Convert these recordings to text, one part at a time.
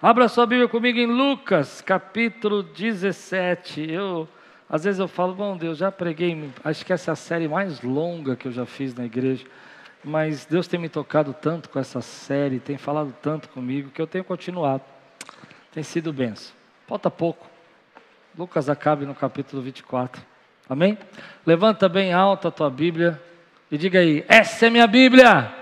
Abra sua Bíblia comigo em Lucas, capítulo 17. Eu, às vezes eu falo, bom Deus, já preguei, acho que essa é a série mais longa que eu já fiz na igreja. Mas Deus tem me tocado tanto com essa série, tem falado tanto comigo, que eu tenho continuado. Tem sido benção. Falta pouco. Lucas acabe no capítulo 24. Amém? Levanta bem alto a tua Bíblia e diga aí: Essa é minha Bíblia.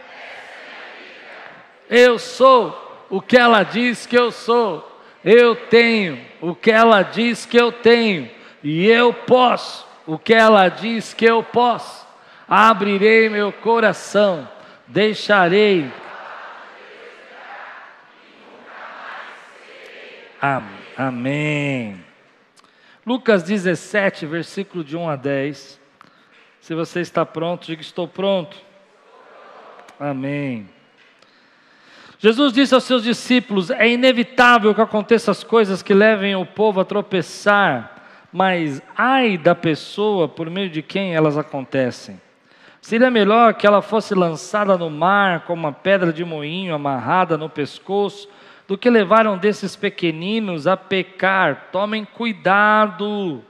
Eu sou o que ela diz que eu sou. Eu tenho o que ela diz que eu tenho. E eu posso o que ela diz que eu posso. Abrirei meu coração, deixarei. Amém. Lucas 17, versículo de 1 a 10. Se você está pronto, diga: Estou pronto. Amém. Jesus disse aos seus discípulos: É inevitável que aconteçam as coisas que levem o povo a tropeçar, mas ai da pessoa por meio de quem elas acontecem. Seria melhor que ela fosse lançada no mar como uma pedra de moinho amarrada no pescoço, do que levaram desses pequeninos a pecar. Tomem cuidado.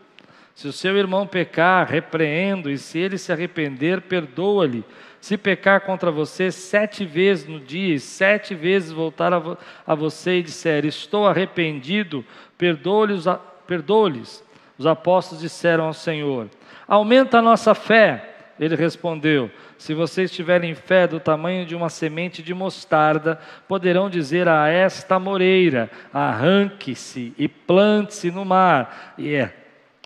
Se o seu irmão pecar, repreendo, e se ele se arrepender, perdoa-lhe. Se pecar contra você sete vezes no dia, e sete vezes voltar a, vo a você e disser: Estou arrependido, perdoe-lhes. Perdoe Os apóstolos disseram ao Senhor: Aumenta a nossa fé. Ele respondeu: Se vocês tiverem fé do tamanho de uma semente de mostarda, poderão dizer a esta moreira: arranque-se e plante-se no mar, e, é,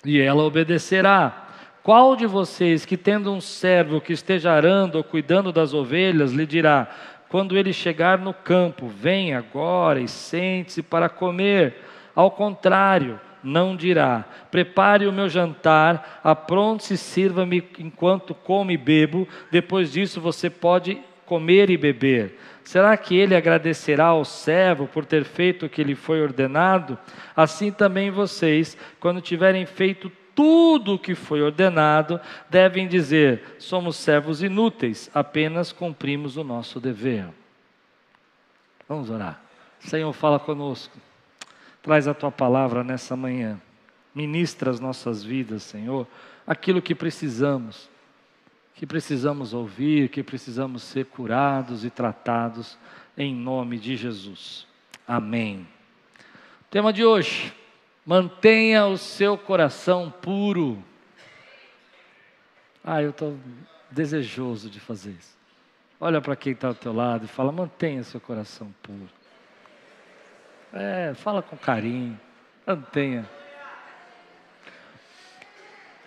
e ela obedecerá. Qual de vocês que tendo um servo que esteja arando ou cuidando das ovelhas, lhe dirá, quando ele chegar no campo, vem agora e sente-se para comer? Ao contrário, não dirá: prepare o meu jantar, apronte-se sirva-me enquanto como e bebo, depois disso você pode comer e beber. Será que ele agradecerá ao servo por ter feito o que lhe foi ordenado? Assim também vocês, quando tiverem feito tudo o que foi ordenado, devem dizer: somos servos inúteis, apenas cumprimos o nosso dever. Vamos orar. Senhor, fala conosco. Traz a tua palavra nessa manhã. Ministra as nossas vidas, Senhor, aquilo que precisamos, que precisamos ouvir, que precisamos ser curados e tratados, em nome de Jesus. Amém. Tema de hoje: Mantenha o seu coração puro. Ah, eu estou desejoso de fazer isso. Olha para quem está ao teu lado e fala: mantenha seu coração puro. É, fala com carinho. Mantenha.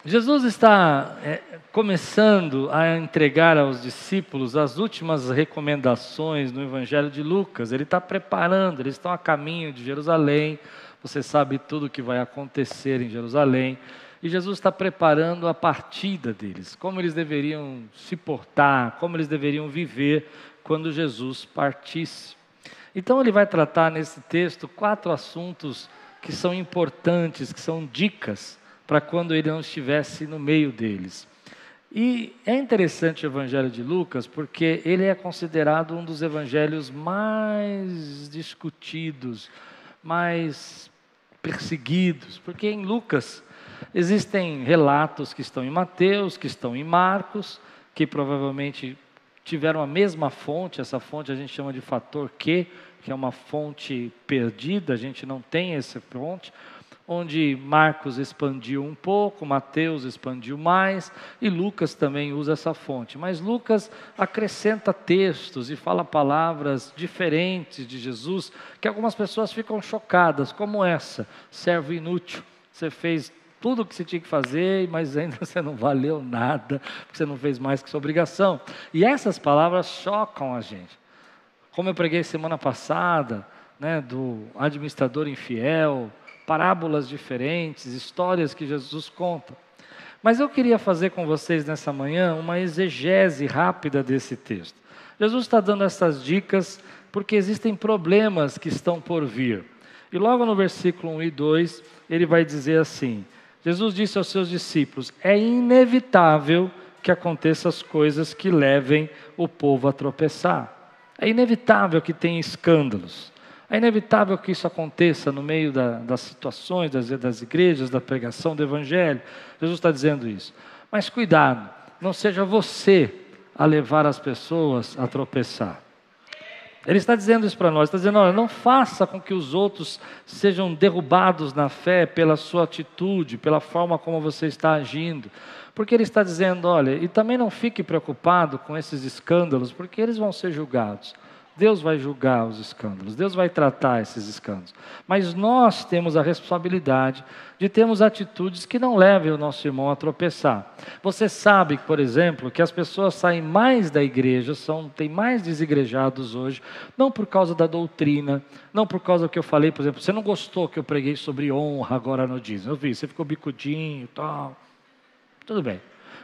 Jesus está é, começando a entregar aos discípulos as últimas recomendações no Evangelho de Lucas. Ele está preparando, eles estão a caminho de Jerusalém você sabe tudo o que vai acontecer em Jerusalém. E Jesus está preparando a partida deles, como eles deveriam se portar, como eles deveriam viver quando Jesus partisse. Então, ele vai tratar nesse texto quatro assuntos que são importantes, que são dicas para quando ele não estivesse no meio deles. E é interessante o Evangelho de Lucas, porque ele é considerado um dos evangelhos mais discutidos, mais perseguidos, porque em Lucas existem relatos que estão em Mateus, que estão em Marcos, que provavelmente tiveram a mesma fonte, essa fonte a gente chama de fator Q, que é uma fonte perdida, a gente não tem essa fonte, onde Marcos expandiu um pouco, Mateus expandiu mais e Lucas também usa essa fonte. Mas Lucas acrescenta textos e fala palavras diferentes de Jesus que algumas pessoas ficam chocadas, como essa: servo inútil, você fez tudo o que você tinha que fazer, mas ainda você não valeu nada, porque você não fez mais que sua obrigação. E essas palavras chocam a gente. Como eu preguei semana passada, né, do administrador infiel, parábolas diferentes, histórias que Jesus conta. Mas eu queria fazer com vocês nessa manhã uma exegese rápida desse texto. Jesus está dando essas dicas porque existem problemas que estão por vir. E logo no versículo 1 e 2, ele vai dizer assim: Jesus disse aos seus discípulos: É inevitável que aconteçam as coisas que levem o povo a tropeçar. É inevitável que tenha escândalos. É inevitável que isso aconteça no meio da, das situações, das, das igrejas, da pregação do Evangelho. Jesus está dizendo isso. Mas cuidado, não seja você a levar as pessoas a tropeçar. Ele está dizendo isso para nós, está dizendo, olha, não faça com que os outros sejam derrubados na fé pela sua atitude, pela forma como você está agindo. Porque ele está dizendo, olha, e também não fique preocupado com esses escândalos, porque eles vão ser julgados. Deus vai julgar os escândalos, Deus vai tratar esses escândalos. Mas nós temos a responsabilidade de termos atitudes que não levem o nosso irmão a tropeçar. Você sabe, por exemplo, que as pessoas saem mais da igreja, são, tem mais desigrejados hoje, não por causa da doutrina, não por causa do que eu falei, por exemplo, você não gostou que eu preguei sobre honra agora no dízimo. Eu vi, você ficou bicudinho e tal. Tudo bem.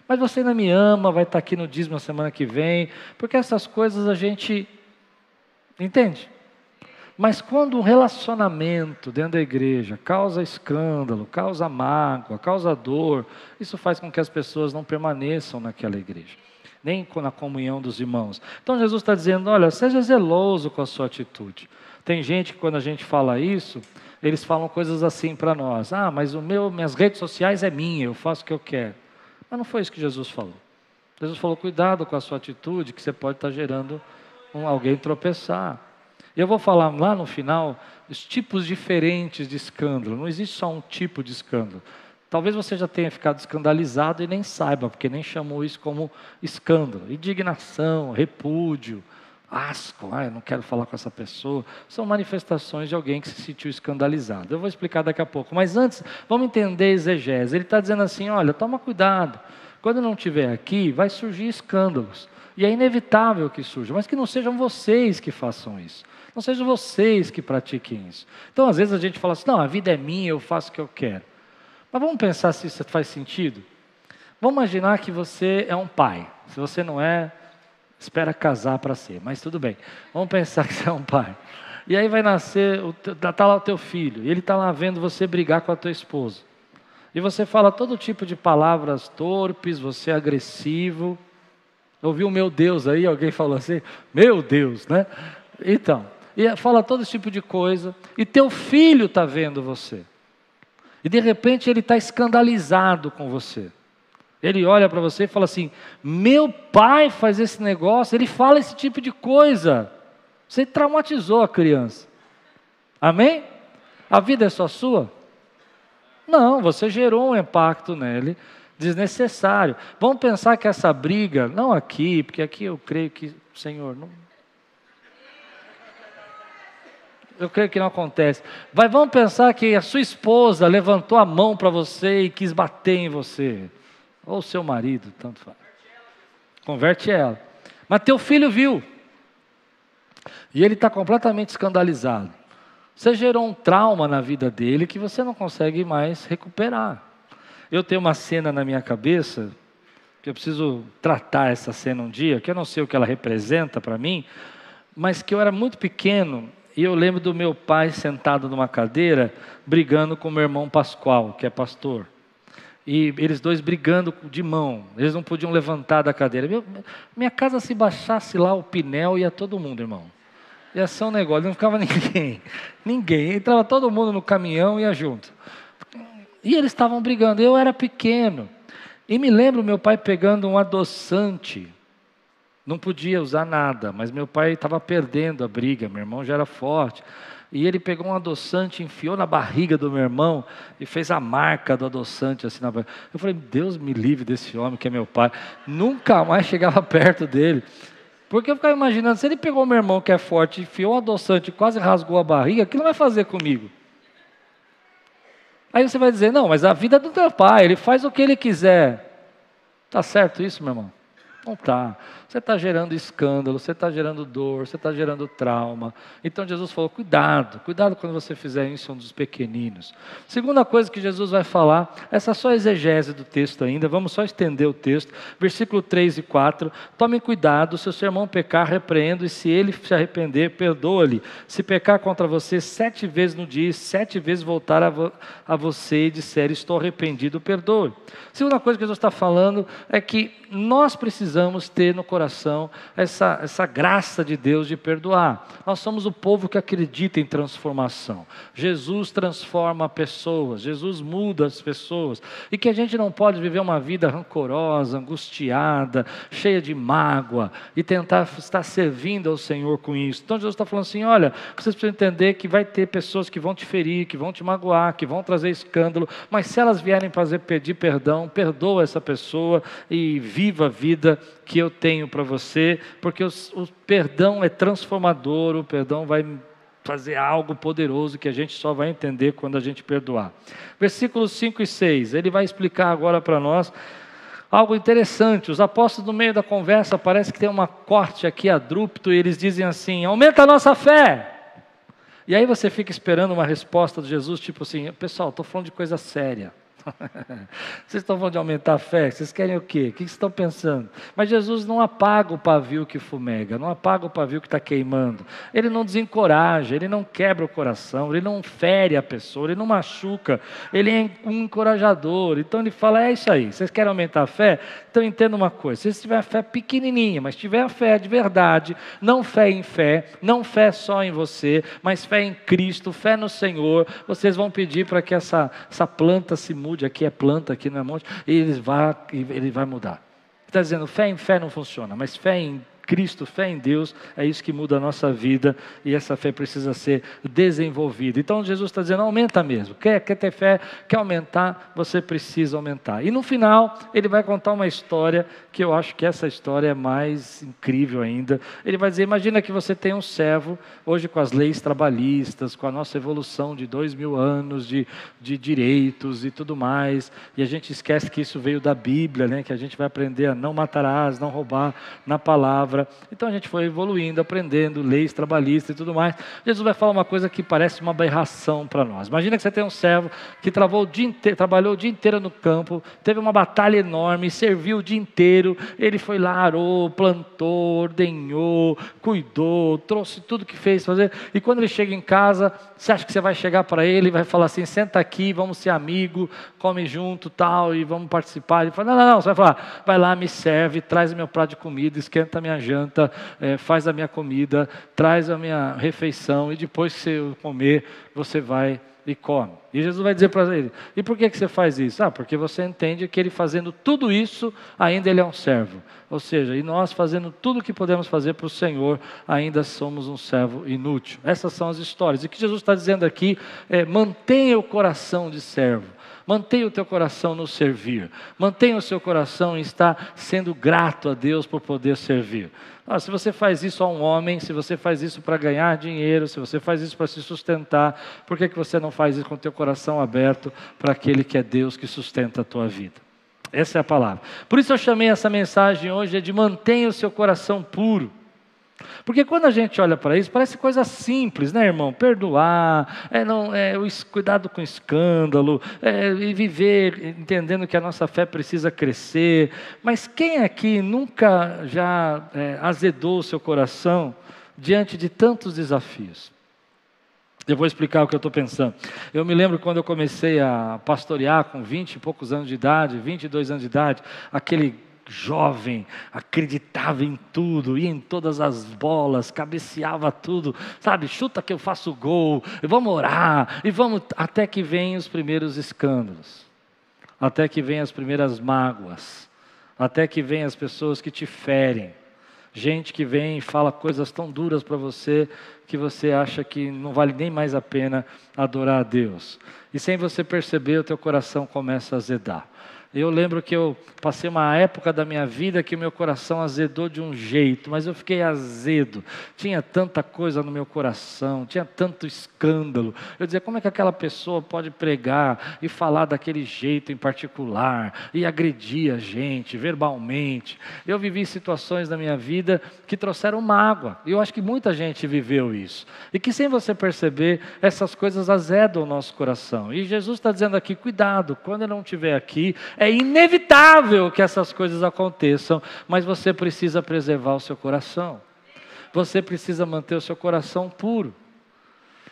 Mas você ainda me ama, vai estar aqui no dízimo na semana que vem, porque essas coisas a gente Entende? Mas quando um relacionamento dentro da igreja causa escândalo, causa mágoa, causa dor, isso faz com que as pessoas não permaneçam naquela igreja, nem na comunhão dos irmãos. Então Jesus está dizendo: olha, seja zeloso com a sua atitude. Tem gente que quando a gente fala isso, eles falam coisas assim para nós: ah, mas o meu, minhas redes sociais é minha, eu faço o que eu quero. Mas não foi isso que Jesus falou. Jesus falou: cuidado com a sua atitude, que você pode estar gerando um, alguém tropeçar. Eu vou falar lá no final os tipos diferentes de escândalo. Não existe só um tipo de escândalo. Talvez você já tenha ficado escandalizado e nem saiba, porque nem chamou isso como escândalo. Indignação, repúdio, asco, ah, eu não quero falar com essa pessoa. São manifestações de alguém que se sentiu escandalizado. Eu vou explicar daqui a pouco. Mas antes, vamos entender exegese. Ele está dizendo assim: olha, toma cuidado. Quando não estiver aqui, vai surgir escândalos. E é inevitável que surja, mas que não sejam vocês que façam isso. Não sejam vocês que pratiquem isso. Então, às vezes a gente fala assim: não, a vida é minha, eu faço o que eu quero. Mas vamos pensar se isso faz sentido? Vamos imaginar que você é um pai. Se você não é, espera casar para ser, mas tudo bem. Vamos pensar que você é um pai. E aí vai nascer, está lá o teu filho, e ele está lá vendo você brigar com a tua esposa. E você fala todo tipo de palavras torpes, você é agressivo. Ouviu meu Deus aí? Alguém falou assim? Meu Deus, né? Então, e fala todo esse tipo de coisa, e teu filho está vendo você. E de repente ele está escandalizado com você. Ele olha para você e fala assim: Meu pai faz esse negócio, ele fala esse tipo de coisa. Você traumatizou a criança. Amém? A vida é só sua? Não, você gerou um impacto nele desnecessário. Vamos pensar que essa briga, não aqui, porque aqui eu creio que, Senhor, não. Eu creio que não acontece. Mas vamos pensar que a sua esposa levantou a mão para você e quis bater em você. Ou seu marido, tanto faz. Converte ela. Mas teu filho viu. E ele está completamente escandalizado. Você gerou um trauma na vida dele que você não consegue mais recuperar. Eu tenho uma cena na minha cabeça, que eu preciso tratar essa cena um dia, que eu não sei o que ela representa para mim, mas que eu era muito pequeno e eu lembro do meu pai sentado numa cadeira, brigando com meu irmão Pascoal, que é pastor. E eles dois brigando de mão, eles não podiam levantar da cadeira. Meu, minha casa, se baixasse lá o pinel, ia todo mundo, irmão. Ia ser um negócio, não ficava ninguém. Ninguém. Entrava todo mundo no caminhão e ia junto. E eles estavam brigando. Eu era pequeno. E me lembro meu pai pegando um adoçante. Não podia usar nada, mas meu pai estava perdendo a briga. Meu irmão já era forte. E ele pegou um adoçante, enfiou na barriga do meu irmão e fez a marca do adoçante assim na barriga. Eu falei, Deus me livre desse homem que é meu pai. Nunca mais chegava perto dele. Porque eu ficava imaginando, se ele pegou meu irmão que é forte, enfiou um adoçante quase rasgou a barriga, o que ele vai fazer comigo? Aí você vai dizer, não, mas a vida é do teu pai, ele faz o que ele quiser. Está certo isso, meu irmão? Não está. Você está gerando escândalo, você está gerando dor, você está gerando trauma. Então Jesus falou: cuidado, cuidado quando você fizer isso um dos pequeninos. Segunda coisa que Jesus vai falar, essa é só exegese do texto ainda, vamos só estender o texto. Versículo 3 e 4. Tome cuidado, se o seu irmão pecar, repreenda, e se ele se arrepender, perdoa-lhe. Se pecar contra você sete vezes no dia, sete vezes voltar a, vo a você e disser: Estou arrependido, perdoe. Segunda coisa que Jesus está falando é que nós precisamos ter no coração essa, essa graça de Deus de perdoar. Nós somos o povo que acredita em transformação. Jesus transforma pessoas, Jesus muda as pessoas. E que a gente não pode viver uma vida rancorosa, angustiada, cheia de mágoa e tentar estar servindo ao Senhor com isso. Então Jesus está falando assim: olha, vocês precisam entender que vai ter pessoas que vão te ferir, que vão te magoar, que vão trazer escândalo, mas se elas vierem fazer pedir perdão, perdoa essa pessoa e viva a vida que eu tenho para você, porque o, o perdão é transformador, o perdão vai fazer algo poderoso que a gente só vai entender quando a gente perdoar. Versículos 5 e 6, ele vai explicar agora para nós algo interessante. Os apóstolos, no meio da conversa, parece que tem uma corte aqui abrupto, e eles dizem assim: aumenta a nossa fé. E aí você fica esperando uma resposta de Jesus, tipo assim: pessoal, estou falando de coisa séria. vocês estão falando de aumentar a fé? Vocês querem o quê? O que vocês estão pensando? Mas Jesus não apaga o pavio que fumega, não apaga o pavio que está queimando. Ele não desencoraja, ele não quebra o coração, ele não fere a pessoa, ele não machuca, ele é um encorajador. Então ele fala: é isso aí, vocês querem aumentar a fé? Então entenda uma coisa: se tiver a fé pequenininha, mas tiver a fé de verdade, não fé em fé, não fé só em você, mas fé em Cristo, fé no Senhor, vocês vão pedir para que essa, essa planta se mude saúde, aqui é planta, aqui não é monte, e ele vai, ele vai mudar. Está dizendo, fé em fé não funciona, mas fé em Cristo, fé em Deus, é isso que muda a nossa vida e essa fé precisa ser desenvolvida. Então Jesus está dizendo: aumenta mesmo. Quer, quer ter fé, quer aumentar, você precisa aumentar. E no final, ele vai contar uma história que eu acho que essa história é mais incrível ainda. Ele vai dizer: imagina que você tem um servo, hoje com as leis trabalhistas, com a nossa evolução de dois mil anos de, de direitos e tudo mais, e a gente esquece que isso veio da Bíblia, né? que a gente vai aprender a não matarás, não roubar na palavra palavra. Então a gente foi evoluindo, aprendendo leis trabalhistas e tudo mais. Jesus vai falar uma coisa que parece uma aberração para nós. Imagina que você tem um servo que o dia inteiro, trabalhou o dia inteiro no campo, teve uma batalha enorme, serviu o dia inteiro. Ele foi lá, arou, plantou, ordenhou, cuidou, trouxe tudo que fez fazer. E quando ele chega em casa, você acha que você vai chegar para ele e vai falar assim: senta aqui, vamos ser amigo, come junto, tal, e vamos participar. Ele fala: não, não, não. Você vai falar: vai lá, me serve, traz meu prato de comida, esquenta minha janta, é, faz a minha comida, traz a minha refeição, e depois que você comer, você vai e come. E Jesus vai dizer para ele: e por que, que você faz isso? Ah, porque você entende que ele fazendo tudo isso, ainda ele é um servo. Ou seja, e nós fazendo tudo o que podemos fazer para o Senhor, ainda somos um servo inútil. Essas são as histórias. E o que Jesus está dizendo aqui é: mantenha o coração de servo. Mantenha o teu coração no servir. Mantenha o seu coração em estar sendo grato a Deus por poder servir. Ah, se você faz isso a um homem, se você faz isso para ganhar dinheiro, se você faz isso para se sustentar, por que, que você não faz isso com o teu coração aberto para aquele que é Deus que sustenta a tua vida? Essa é a palavra. Por isso eu chamei essa mensagem hoje é de mantenha o seu coração puro. Porque quando a gente olha para isso, parece coisa simples, né, irmão? Perdoar, é, não, é, o cuidado com escândalo, é, e viver entendendo que a nossa fé precisa crescer. Mas quem aqui nunca já é, azedou o seu coração diante de tantos desafios? Eu vou explicar o que eu estou pensando. Eu me lembro quando eu comecei a pastorear com 20 e poucos anos de idade, 22 anos de idade, aquele jovem, acreditava em tudo, ia em todas as bolas, cabeceava tudo, sabe? Chuta que eu faço gol, vamos orar, e vamos. Até que vem os primeiros escândalos, até que vem as primeiras mágoas, até que vem as pessoas que te ferem, gente que vem e fala coisas tão duras para você que você acha que não vale nem mais a pena adorar a Deus. E sem você perceber, o teu coração começa a azedar. Eu lembro que eu passei uma época da minha vida que o meu coração azedou de um jeito, mas eu fiquei azedo. Tinha tanta coisa no meu coração, tinha tanto escândalo. Eu dizia, como é que aquela pessoa pode pregar e falar daquele jeito em particular e agredir a gente verbalmente? Eu vivi situações na minha vida que trouxeram mágoa. E eu acho que muita gente viveu isso. E que sem você perceber, essas coisas azedam o nosso coração. E Jesus está dizendo aqui, cuidado, quando eu não estiver aqui, é inevitável que essas coisas aconteçam, mas você precisa preservar o seu coração. Você precisa manter o seu coração puro.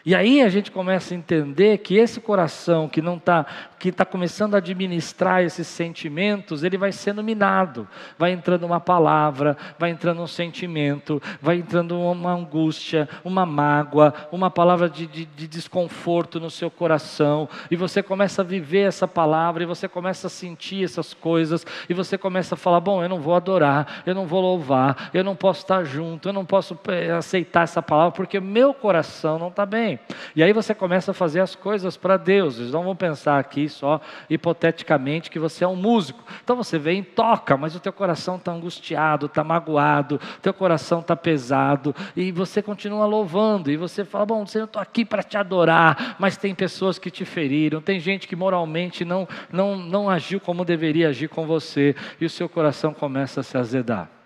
E aí a gente começa a entender que esse coração que não está, que está começando a administrar esses sentimentos, ele vai sendo minado. Vai entrando uma palavra, vai entrando um sentimento, vai entrando uma angústia, uma mágoa, uma palavra de, de, de desconforto no seu coração. E você começa a viver essa palavra, e você começa a sentir essas coisas, e você começa a falar: bom, eu não vou adorar, eu não vou louvar, eu não posso estar junto, eu não posso eh, aceitar essa palavra, porque meu coração não está bem. E aí você começa a fazer as coisas para Deus. Eles não vão pensar aqui só hipoteticamente que você é um músico. Então você vem e toca, mas o teu coração está angustiado, está magoado, teu coração está pesado, e você continua louvando, e você fala: Bom, Senhor, eu estou aqui para te adorar, mas tem pessoas que te feriram, tem gente que moralmente não, não, não agiu como deveria agir com você, e o seu coração começa a se azedar.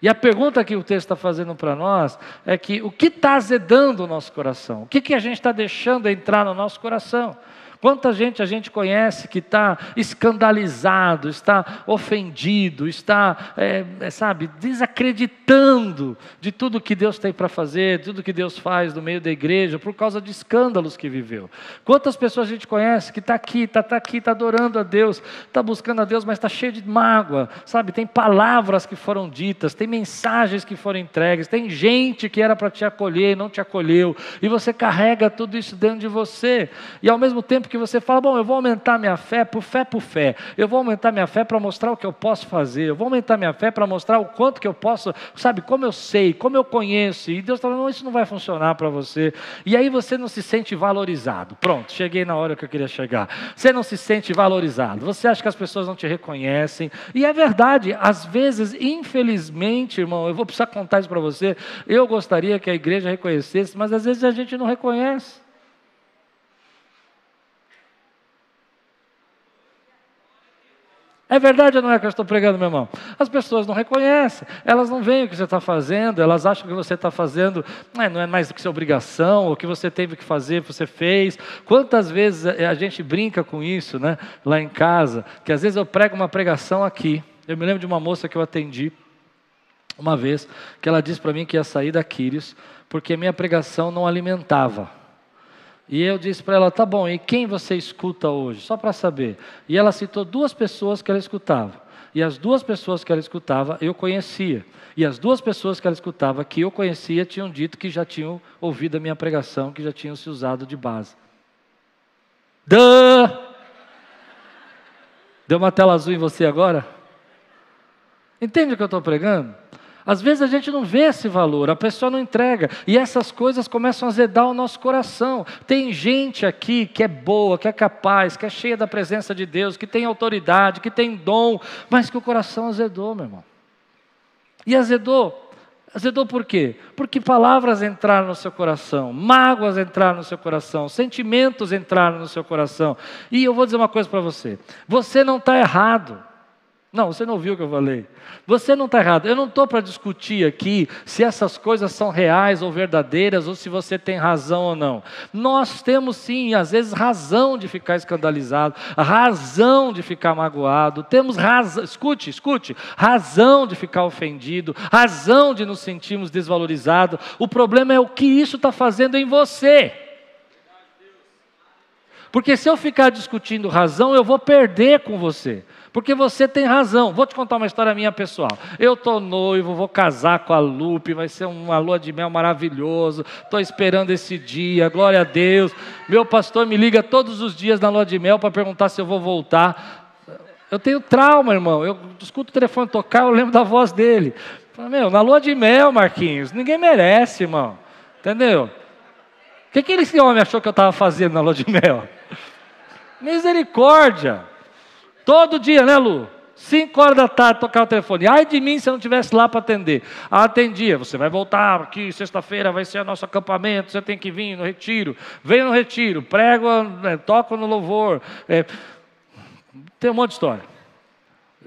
E a pergunta que o texto está fazendo para nós é que o que está azedando o nosso coração? O que, que a gente está deixando entrar no nosso coração? Quanta gente a gente conhece que está escandalizado, está ofendido, está, é, é, sabe, desacreditando de tudo que Deus tem para fazer, de tudo que Deus faz no meio da igreja, por causa de escândalos que viveu. Quantas pessoas a gente conhece que está aqui, está tá aqui, está adorando a Deus, está buscando a Deus, mas está cheio de mágoa, sabe? Tem palavras que foram ditas, tem mensagens que foram entregues, tem gente que era para te acolher e não te acolheu, e você carrega tudo isso dentro de você, e ao mesmo tempo que você fala, bom, eu vou aumentar minha fé por fé por fé. Eu vou aumentar minha fé para mostrar o que eu posso fazer. Eu vou aumentar minha fé para mostrar o quanto que eu posso, sabe, como eu sei, como eu conheço. E Deus está falando, não, isso não vai funcionar para você. E aí você não se sente valorizado. Pronto, cheguei na hora que eu queria chegar. Você não se sente valorizado. Você acha que as pessoas não te reconhecem. E é verdade, às vezes, infelizmente, irmão, eu vou precisar contar isso para você. Eu gostaria que a igreja reconhecesse, mas às vezes a gente não reconhece. É verdade ou não é que eu estou pregando, meu irmão? As pessoas não reconhecem, elas não veem o que você está fazendo, elas acham que você está fazendo é, não é mais do que sua obrigação, ou que você teve que fazer, você fez. Quantas vezes a gente brinca com isso, né? Lá em casa, que às vezes eu prego uma pregação aqui. Eu me lembro de uma moça que eu atendi uma vez, que ela disse para mim que ia sair da Quírios, porque minha pregação não alimentava. E eu disse para ela: tá bom, e quem você escuta hoje? Só para saber. E ela citou duas pessoas que ela escutava. E as duas pessoas que ela escutava eu conhecia. E as duas pessoas que ela escutava que eu conhecia tinham dito que já tinham ouvido a minha pregação, que já tinham se usado de base. Dã! Deu uma tela azul em você agora? Entende o que eu estou pregando? Às vezes a gente não vê esse valor, a pessoa não entrega, e essas coisas começam a azedar o nosso coração. Tem gente aqui que é boa, que é capaz, que é cheia da presença de Deus, que tem autoridade, que tem dom, mas que o coração azedou, meu irmão. E azedou. Azedou por quê? Porque palavras entraram no seu coração, mágoas entraram no seu coração, sentimentos entraram no seu coração. E eu vou dizer uma coisa para você: você não está errado. Não, você não ouviu o que eu falei. Você não está errado. Eu não estou para discutir aqui se essas coisas são reais ou verdadeiras ou se você tem razão ou não. Nós temos sim, às vezes, razão de ficar escandalizado, razão de ficar magoado, temos razão, escute, escute, razão de ficar ofendido, razão de nos sentirmos desvalorizados. O problema é o que isso está fazendo em você. Porque se eu ficar discutindo razão, eu vou perder com você. Porque você tem razão. Vou te contar uma história minha pessoal. Eu estou noivo, vou casar com a Lupe, vai ser uma lua de mel maravilhoso. Estou esperando esse dia, glória a Deus. Meu pastor me liga todos os dias na lua de mel para perguntar se eu vou voltar. Eu tenho trauma, irmão. Eu escuto o telefone tocar, eu lembro da voz dele. Meu, na lua de mel, Marquinhos, ninguém merece, irmão. Entendeu? O que, que esse homem achou que eu estava fazendo na lua de mel? Misericórdia. Todo dia, né, Lu? Cinco horas da tarde tocar o telefone. Ai de mim se eu não estivesse lá para atender. Ah, atendia. Você vai voltar aqui, sexta-feira vai ser nosso acampamento. Você tem que vir no retiro. Venha no retiro. Prego, né, toco no louvor. É, tem um monte de história.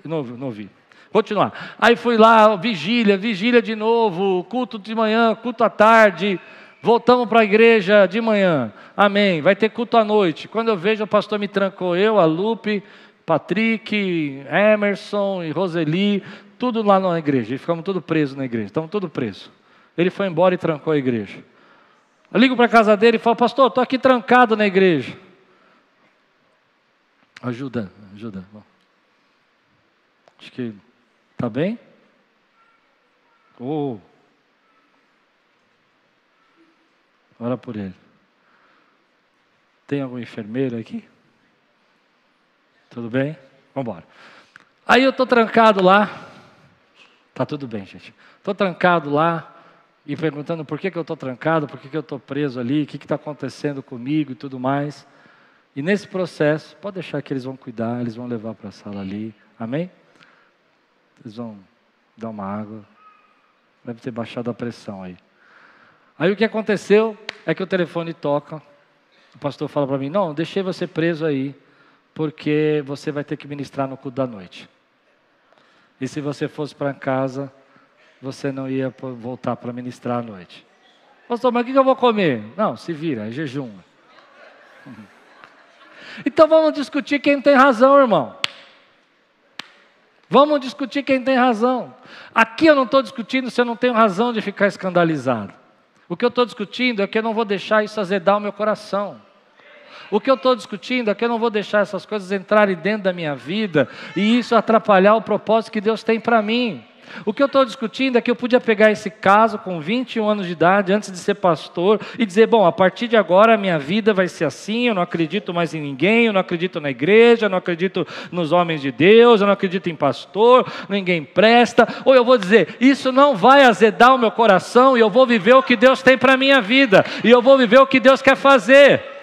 Não, não vi. Continuar. Aí fui lá, vigília, vigília de novo, culto de manhã, culto à tarde. Voltamos para a igreja de manhã. Amém. Vai ter culto à noite. Quando eu vejo, o pastor me trancou, eu, a Lupe Patrick, Emerson e Roseli, tudo lá na igreja. E ficamos tudo presos na igreja. Estamos tudo presos. Ele foi embora e trancou a igreja. Eu ligo para a casa dele e falo, pastor, estou aqui trancado na igreja. Ajuda, ajuda. Acho que está bem? Oh. Ora por ele. Tem algum enfermeiro aqui? Tudo bem? Vamos embora. Aí eu estou trancado lá. Tá tudo bem, gente. Estou trancado lá e perguntando por que, que eu estou trancado, por que, que eu estou preso ali, o que está acontecendo comigo e tudo mais. E nesse processo, pode deixar que eles vão cuidar, eles vão levar para a sala ali. Amém? Eles vão dar uma água. Deve ter baixado a pressão aí. Aí o que aconteceu é que o telefone toca. O pastor fala para mim: Não, deixei você preso aí, porque você vai ter que ministrar no culto da noite. E se você fosse para casa, você não ia voltar para ministrar à noite. Pastor, mas o que eu vou comer? Não, se vira, é jejum. Então vamos discutir quem tem razão, irmão. Vamos discutir quem tem razão. Aqui eu não estou discutindo se eu não tenho razão de ficar escandalizado. O que eu estou discutindo é que eu não vou deixar isso azedar o meu coração. O que eu estou discutindo é que eu não vou deixar essas coisas entrarem dentro da minha vida e isso atrapalhar o propósito que Deus tem para mim. O que eu estou discutindo é que eu podia pegar esse caso com 21 anos de idade, antes de ser pastor, e dizer: bom, a partir de agora a minha vida vai ser assim, eu não acredito mais em ninguém, eu não acredito na igreja, eu não acredito nos homens de Deus, eu não acredito em pastor, ninguém presta. Ou eu vou dizer: isso não vai azedar o meu coração e eu vou viver o que Deus tem para a minha vida, e eu vou viver o que Deus quer fazer.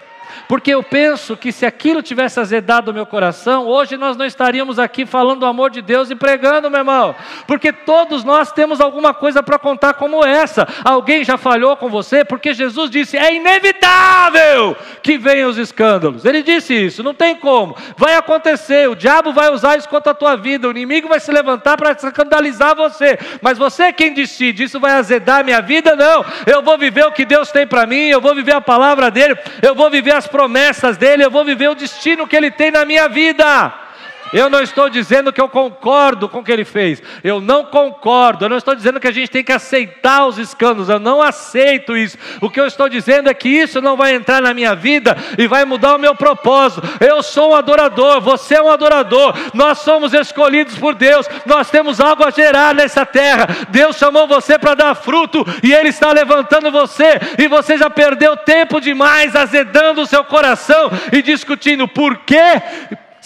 Porque eu penso que se aquilo tivesse azedado o meu coração, hoje nós não estaríamos aqui falando do amor de Deus e pregando, meu irmão. Porque todos nós temos alguma coisa para contar como essa. Alguém já falhou com você? Porque Jesus disse: é inevitável que venham os escândalos. Ele disse isso, não tem como. Vai acontecer, o diabo vai usar isso contra a tua vida, o inimigo vai se levantar para escandalizar você. Mas você é quem decide, isso vai azedar a minha vida? Não. Eu vou viver o que Deus tem para mim, eu vou viver a palavra dele, eu vou viver as promessas dele, eu vou viver o destino que ele tem na minha vida. Eu não estou dizendo que eu concordo com o que ele fez. Eu não concordo. Eu não estou dizendo que a gente tem que aceitar os escândalos. Eu não aceito isso. O que eu estou dizendo é que isso não vai entrar na minha vida e vai mudar o meu propósito. Eu sou um adorador. Você é um adorador. Nós somos escolhidos por Deus. Nós temos algo a gerar nessa terra. Deus chamou você para dar fruto e Ele está levantando você. E você já perdeu tempo demais azedando o seu coração e discutindo por quê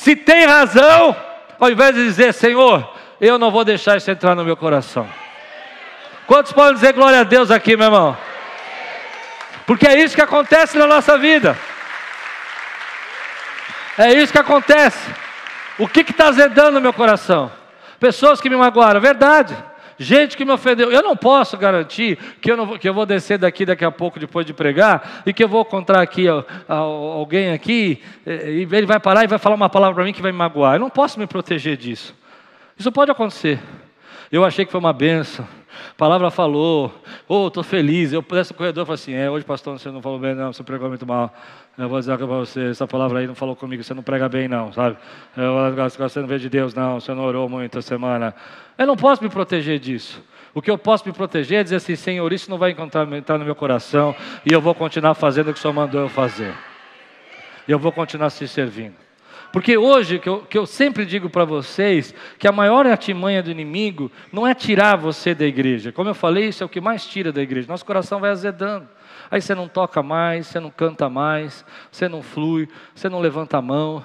se tem razão, ao invés de dizer, Senhor, eu não vou deixar isso entrar no meu coração. Quantos podem dizer glória a Deus aqui, meu irmão? Porque é isso que acontece na nossa vida. É isso que acontece. O que está azedando no meu coração? Pessoas que me magoaram, verdade. Gente que me ofendeu, eu não posso garantir que eu, não vou, que eu vou descer daqui daqui a pouco depois de pregar e que eu vou encontrar aqui alguém aqui e ele vai parar e vai falar uma palavra para mim que vai me magoar. Eu não posso me proteger disso. Isso pode acontecer. Eu achei que foi uma benção. A palavra falou, oh, estou feliz. Eu desço o corredor e falo assim: é, hoje, pastor, você não falou bem, não, você pregou muito mal. Eu vou dizer para você: essa palavra aí não falou comigo, você não prega bem, não, sabe? Eu, você não vê de Deus, não, você não orou muito essa semana. Eu não posso me proteger disso. O que eu posso me proteger é dizer assim: Senhor, isso não vai entrar no meu coração e eu vou continuar fazendo o que o Senhor mandou eu fazer. E eu vou continuar se servindo. Porque hoje, que eu, que eu sempre digo para vocês, que a maior artimanha do inimigo não é tirar você da igreja. Como eu falei, isso é o que mais tira da igreja. Nosso coração vai azedando. Aí você não toca mais, você não canta mais, você não flui, você não levanta a mão.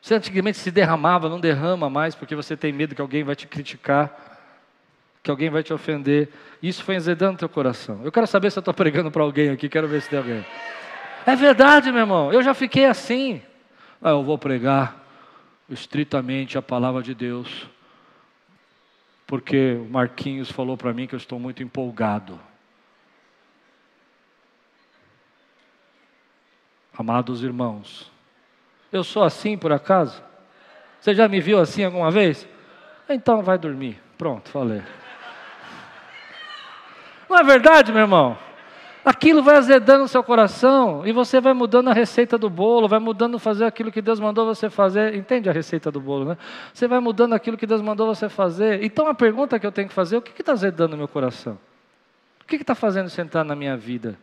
Você antigamente se derramava, não derrama mais, porque você tem medo que alguém vai te criticar, que alguém vai te ofender. Isso foi azedando teu coração. Eu quero saber se eu estou pregando para alguém aqui, quero ver se tem alguém. É verdade, meu irmão, eu já fiquei assim. Ah, eu vou pregar estritamente a palavra de Deus, porque o Marquinhos falou para mim que eu estou muito empolgado. Amados irmãos, eu sou assim por acaso? Você já me viu assim alguma vez? Então vai dormir. Pronto, falei. Não é verdade, meu irmão? Aquilo vai azedando o seu coração e você vai mudando a receita do bolo, vai mudando fazer aquilo que Deus mandou você fazer. Entende a receita do bolo, né? Você vai mudando aquilo que Deus mandou você fazer. Então a pergunta que eu tenho que fazer: o que está azedando o meu coração? O que está fazendo isso entrar na minha vida?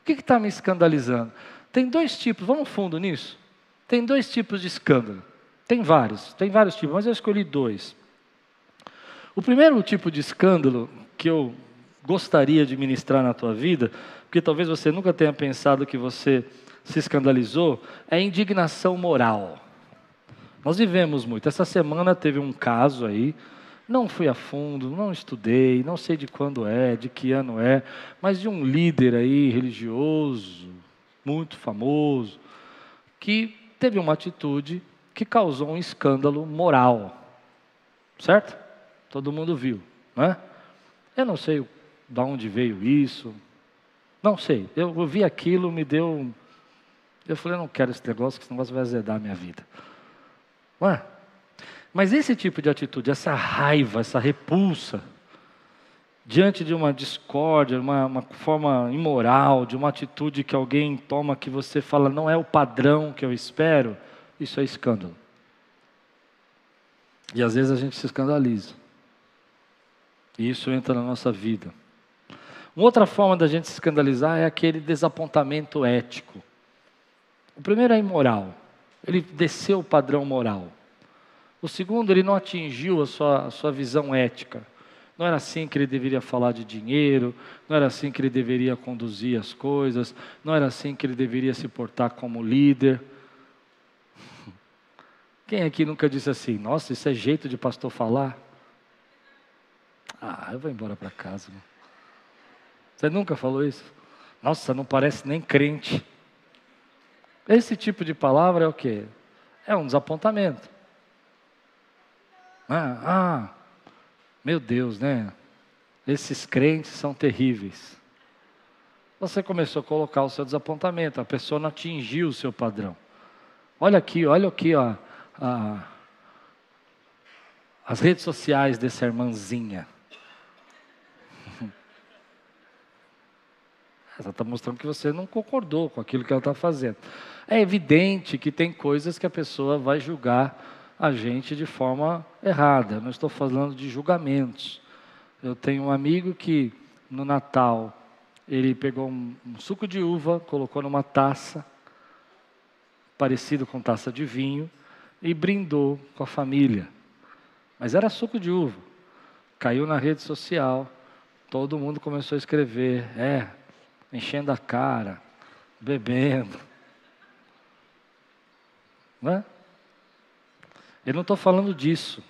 O que está me escandalizando? Tem dois tipos, vamos fundo nisso? Tem dois tipos de escândalo. Tem vários, tem vários tipos, mas eu escolhi dois. O primeiro tipo de escândalo que eu gostaria de ministrar na tua vida, porque talvez você nunca tenha pensado que você se escandalizou, é indignação moral. Nós vivemos muito. Essa semana teve um caso aí, não fui a fundo, não estudei, não sei de quando é, de que ano é, mas de um líder aí religioso, muito famoso, que teve uma atitude que causou um escândalo moral. Certo? Todo mundo viu, né? Eu não sei de onde veio isso, não sei. Eu vi aquilo, me deu. Eu falei, não quero esse negócio, que esse negócio vai azedar a minha vida. Não é? Mas esse tipo de atitude, essa raiva, essa repulsa, diante de uma discórdia, uma, uma forma imoral, de uma atitude que alguém toma que você fala não é o padrão que eu espero, isso é escândalo. E às vezes a gente se escandaliza. E isso entra na nossa vida. Uma outra forma da gente se escandalizar é aquele desapontamento ético. O primeiro é imoral. Ele desceu o padrão moral. O segundo, ele não atingiu a sua, a sua visão ética. Não era assim que ele deveria falar de dinheiro, não era assim que ele deveria conduzir as coisas, não era assim que ele deveria se portar como líder. Quem aqui nunca disse assim, nossa, isso é jeito de pastor falar? Ah, eu vou embora para casa. Mano. Você nunca falou isso? Nossa, não parece nem crente. Esse tipo de palavra é o quê? É um desapontamento. Ah, ah, meu Deus, né? Esses crentes são terríveis. Você começou a colocar o seu desapontamento, a pessoa não atingiu o seu padrão. Olha aqui, olha aqui, ó, as redes sociais dessa irmãzinha. Ela está mostrando que você não concordou com aquilo que ela está fazendo. É evidente que tem coisas que a pessoa vai julgar a gente de forma errada. Não estou falando de julgamentos. Eu tenho um amigo que no Natal ele pegou um, um suco de uva, colocou numa taça, parecido com taça de vinho, e brindou com a família. Mas era suco de uva. Caiu na rede social, todo mundo começou a escrever: é, enchendo a cara, bebendo. Não é? Eu não estou falando disso.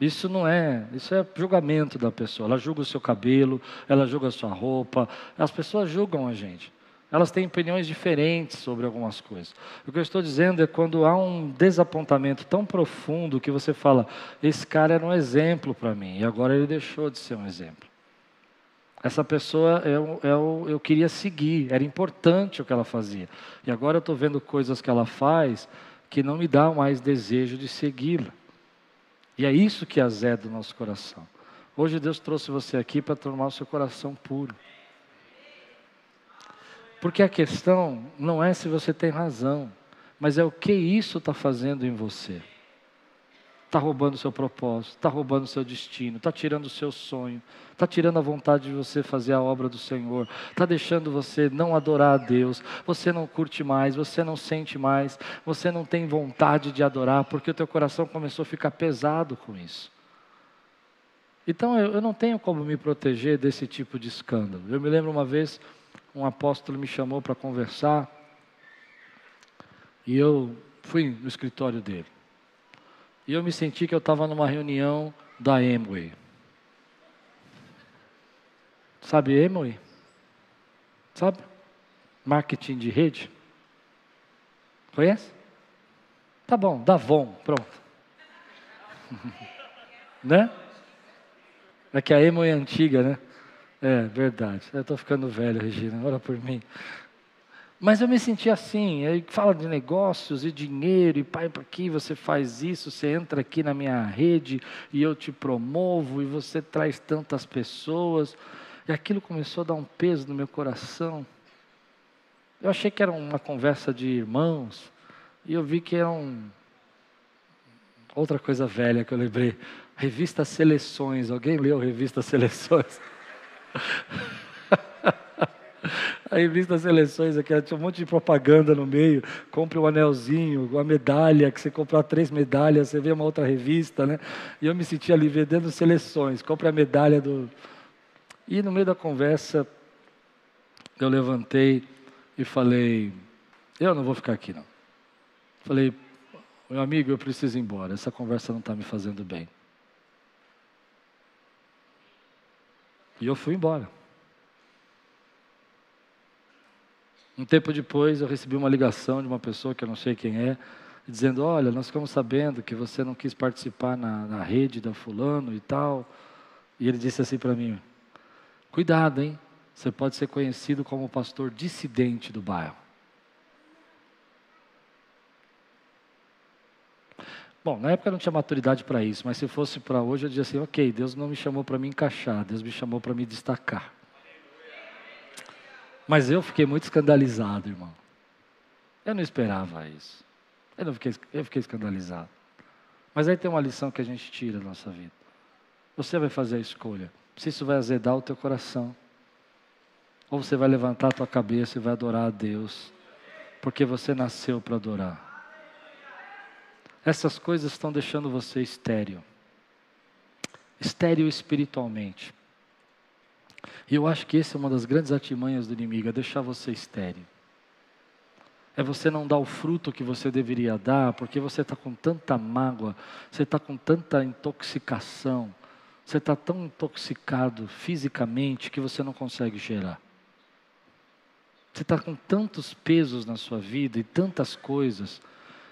Isso não é, isso é julgamento da pessoa. Ela julga o seu cabelo, ela julga a sua roupa. As pessoas julgam a gente. Elas têm opiniões diferentes sobre algumas coisas. O que eu estou dizendo é quando há um desapontamento tão profundo que você fala: esse cara era um exemplo para mim e agora ele deixou de ser um exemplo. Essa pessoa eu, eu, eu queria seguir, era importante o que ela fazia. E agora eu estou vendo coisas que ela faz que não me dá mais desejo de segui-la. E é isso que azeda o nosso coração. Hoje Deus trouxe você aqui para tornar o seu coração puro. Porque a questão não é se você tem razão, mas é o que isso está fazendo em você está roubando o seu propósito, está roubando o seu destino, está tirando o seu sonho, está tirando a vontade de você fazer a obra do Senhor, está deixando você não adorar a Deus, você não curte mais, você não sente mais, você não tem vontade de adorar, porque o teu coração começou a ficar pesado com isso. Então eu, eu não tenho como me proteger desse tipo de escândalo. Eu me lembro uma vez, um apóstolo me chamou para conversar, e eu fui no escritório dele. E eu me senti que eu estava numa reunião da Amway. Sabe Amway? Sabe? Marketing de rede. Conhece? Tá bom, Davon, pronto. né? É que a Amway é antiga, né? É, verdade. Eu estou ficando velho, Regina, ora por mim. Mas eu me senti assim, aí fala de negócios e dinheiro, e pai, para que você faz isso? Você entra aqui na minha rede e eu te promovo, e você traz tantas pessoas. E aquilo começou a dar um peso no meu coração. Eu achei que era uma conversa de irmãos, e eu vi que era um... outra coisa velha que eu lembrei. Revista Seleções. Alguém leu Revista Seleções? A revista Seleções, aqui, tinha um monte de propaganda no meio. Compre um anelzinho, uma medalha, que você comprar três medalhas, você vê uma outra revista, né? E eu me senti ali vendendo seleções. Compre a medalha do. E no meio da conversa, eu levantei e falei: Eu não vou ficar aqui, não. Falei, meu amigo, eu preciso ir embora. Essa conversa não está me fazendo bem. E eu fui embora. Um tempo depois, eu recebi uma ligação de uma pessoa que eu não sei quem é, dizendo: Olha, nós ficamos sabendo que você não quis participar na, na rede da Fulano e tal. E ele disse assim para mim: Cuidado, hein? Você pode ser conhecido como pastor dissidente do bairro. Bom, na época eu não tinha maturidade para isso, mas se fosse para hoje, eu dizia assim: ok, Deus não me chamou para me encaixar, Deus me chamou para me destacar. Mas eu fiquei muito escandalizado, irmão. Eu não esperava isso. Eu, não fiquei, eu fiquei escandalizado. Mas aí tem uma lição que a gente tira da nossa vida. Você vai fazer a escolha. Se isso vai azedar o teu coração. Ou você vai levantar a tua cabeça e vai adorar a Deus. Porque você nasceu para adorar. Essas coisas estão deixando você estéreo. Estéreo espiritualmente. E eu acho que essa é uma das grandes artimanhas do inimigo, é deixar você estéreo. É você não dar o fruto que você deveria dar, porque você está com tanta mágoa, você está com tanta intoxicação, você está tão intoxicado fisicamente que você não consegue gerar. Você está com tantos pesos na sua vida e tantas coisas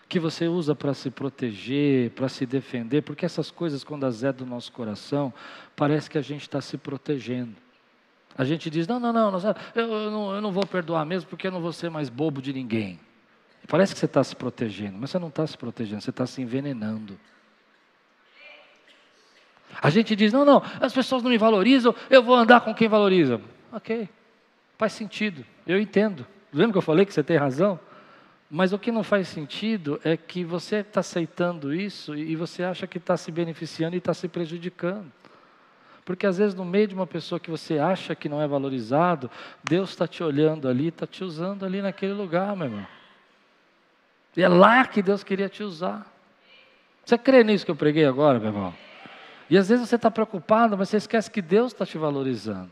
que você usa para se proteger, para se defender, porque essas coisas, quando azedam do nosso coração, parece que a gente está se protegendo. A gente diz: não, não, não, eu, eu, não, eu não vou perdoar mesmo porque eu não vou ser mais bobo de ninguém. Parece que você está se protegendo, mas você não está se protegendo, você está se envenenando. A gente diz: não, não, as pessoas não me valorizam, eu vou andar com quem valoriza. Ok, faz sentido, eu entendo. Lembra que eu falei que você tem razão? Mas o que não faz sentido é que você está aceitando isso e você acha que está se beneficiando e está se prejudicando. Porque às vezes, no meio de uma pessoa que você acha que não é valorizado, Deus está te olhando ali, está te usando ali naquele lugar, meu irmão. E é lá que Deus queria te usar. Você crê nisso que eu preguei agora, meu irmão? E às vezes você está preocupado, mas você esquece que Deus está te valorizando.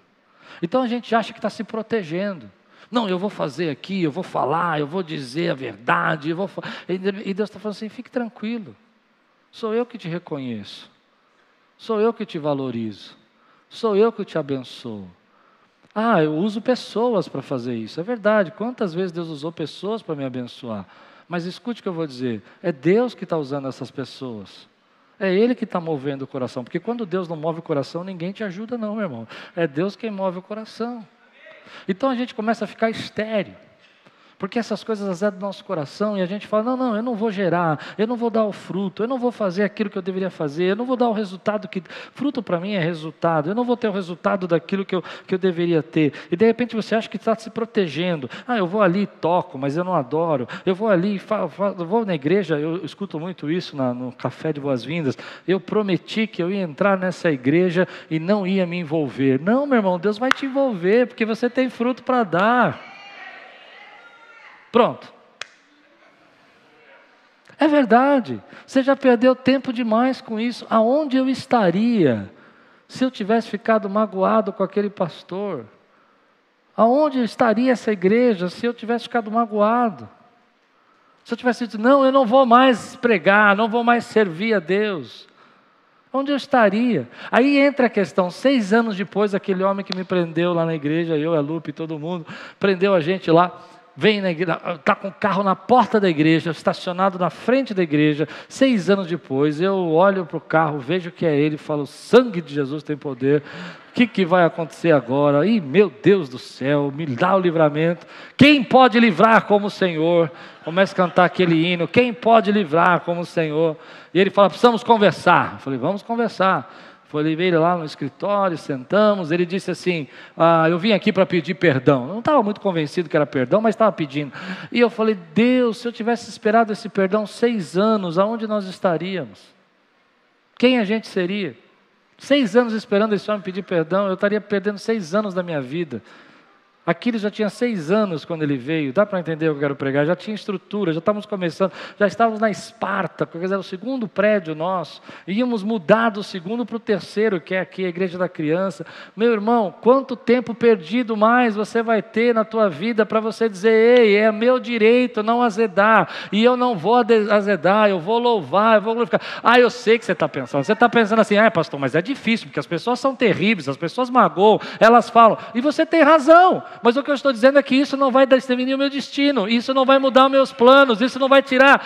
Então a gente acha que está se protegendo. Não, eu vou fazer aqui, eu vou falar, eu vou dizer a verdade. Eu vou... E Deus está falando assim: fique tranquilo. Sou eu que te reconheço. Sou eu que te valorizo. Sou eu que te abençoo. Ah, eu uso pessoas para fazer isso. É verdade. Quantas vezes Deus usou pessoas para me abençoar? Mas escute o que eu vou dizer: é Deus que está usando essas pessoas. É Ele que está movendo o coração. Porque quando Deus não move o coração, ninguém te ajuda, não, meu irmão. É Deus quem move o coração. Então a gente começa a ficar estéreo. Porque essas coisas azedam do nosso coração e a gente fala: não, não, eu não vou gerar, eu não vou dar o fruto, eu não vou fazer aquilo que eu deveria fazer, eu não vou dar o resultado que. Fruto para mim é resultado, eu não vou ter o resultado daquilo que eu, que eu deveria ter. E de repente você acha que está se protegendo. Ah, eu vou ali e toco, mas eu não adoro. Eu vou ali, eu vou na igreja, eu escuto muito isso na, no café de boas-vindas. Eu prometi que eu ia entrar nessa igreja e não ia me envolver. Não, meu irmão, Deus vai te envolver, porque você tem fruto para dar. Pronto. É verdade. Você já perdeu tempo demais com isso. Aonde eu estaria se eu tivesse ficado magoado com aquele pastor? Aonde estaria essa igreja se eu tivesse ficado magoado? Se eu tivesse dito, não, eu não vou mais pregar, não vou mais servir a Deus. Onde eu estaria? Aí entra a questão, seis anos depois, aquele homem que me prendeu lá na igreja, eu, a Lupe, todo mundo, prendeu a gente lá vem está com o carro na porta da igreja, estacionado na frente da igreja. Seis anos depois, eu olho para o carro, vejo que é ele, falo: sangue de Jesus tem poder. O que, que vai acontecer agora? Ih, meu Deus do céu, me dá o livramento. Quem pode livrar como o Senhor? Começa a cantar aquele hino: Quem pode livrar como o Senhor? E ele fala: precisamos conversar. Eu falei: vamos conversar. Foi ele lá no escritório, sentamos. Ele disse assim: ah, Eu vim aqui para pedir perdão. Eu não estava muito convencido que era perdão, mas estava pedindo. E eu falei: Deus, se eu tivesse esperado esse perdão seis anos, aonde nós estaríamos? Quem a gente seria? Seis anos esperando esse homem pedir perdão, eu estaria perdendo seis anos da minha vida. Aquiles já tinha seis anos quando ele veio, dá para entender o que eu quero pregar? Já tinha estrutura, já estávamos começando, já estávamos na Esparta, quer dizer, o segundo prédio nosso, íamos mudar do segundo para o terceiro, que é aqui a igreja da criança. Meu irmão, quanto tempo perdido mais você vai ter na tua vida para você dizer, ei, é meu direito não azedar, e eu não vou azedar, eu vou louvar, eu vou glorificar. Ah, eu sei que você está pensando, você está pensando assim, ah, pastor, mas é difícil, porque as pessoas são terríveis, as pessoas magoam, elas falam, e você tem razão. Mas o que eu estou dizendo é que isso não vai definir o meu destino, isso não vai mudar os meus planos, isso não vai tirar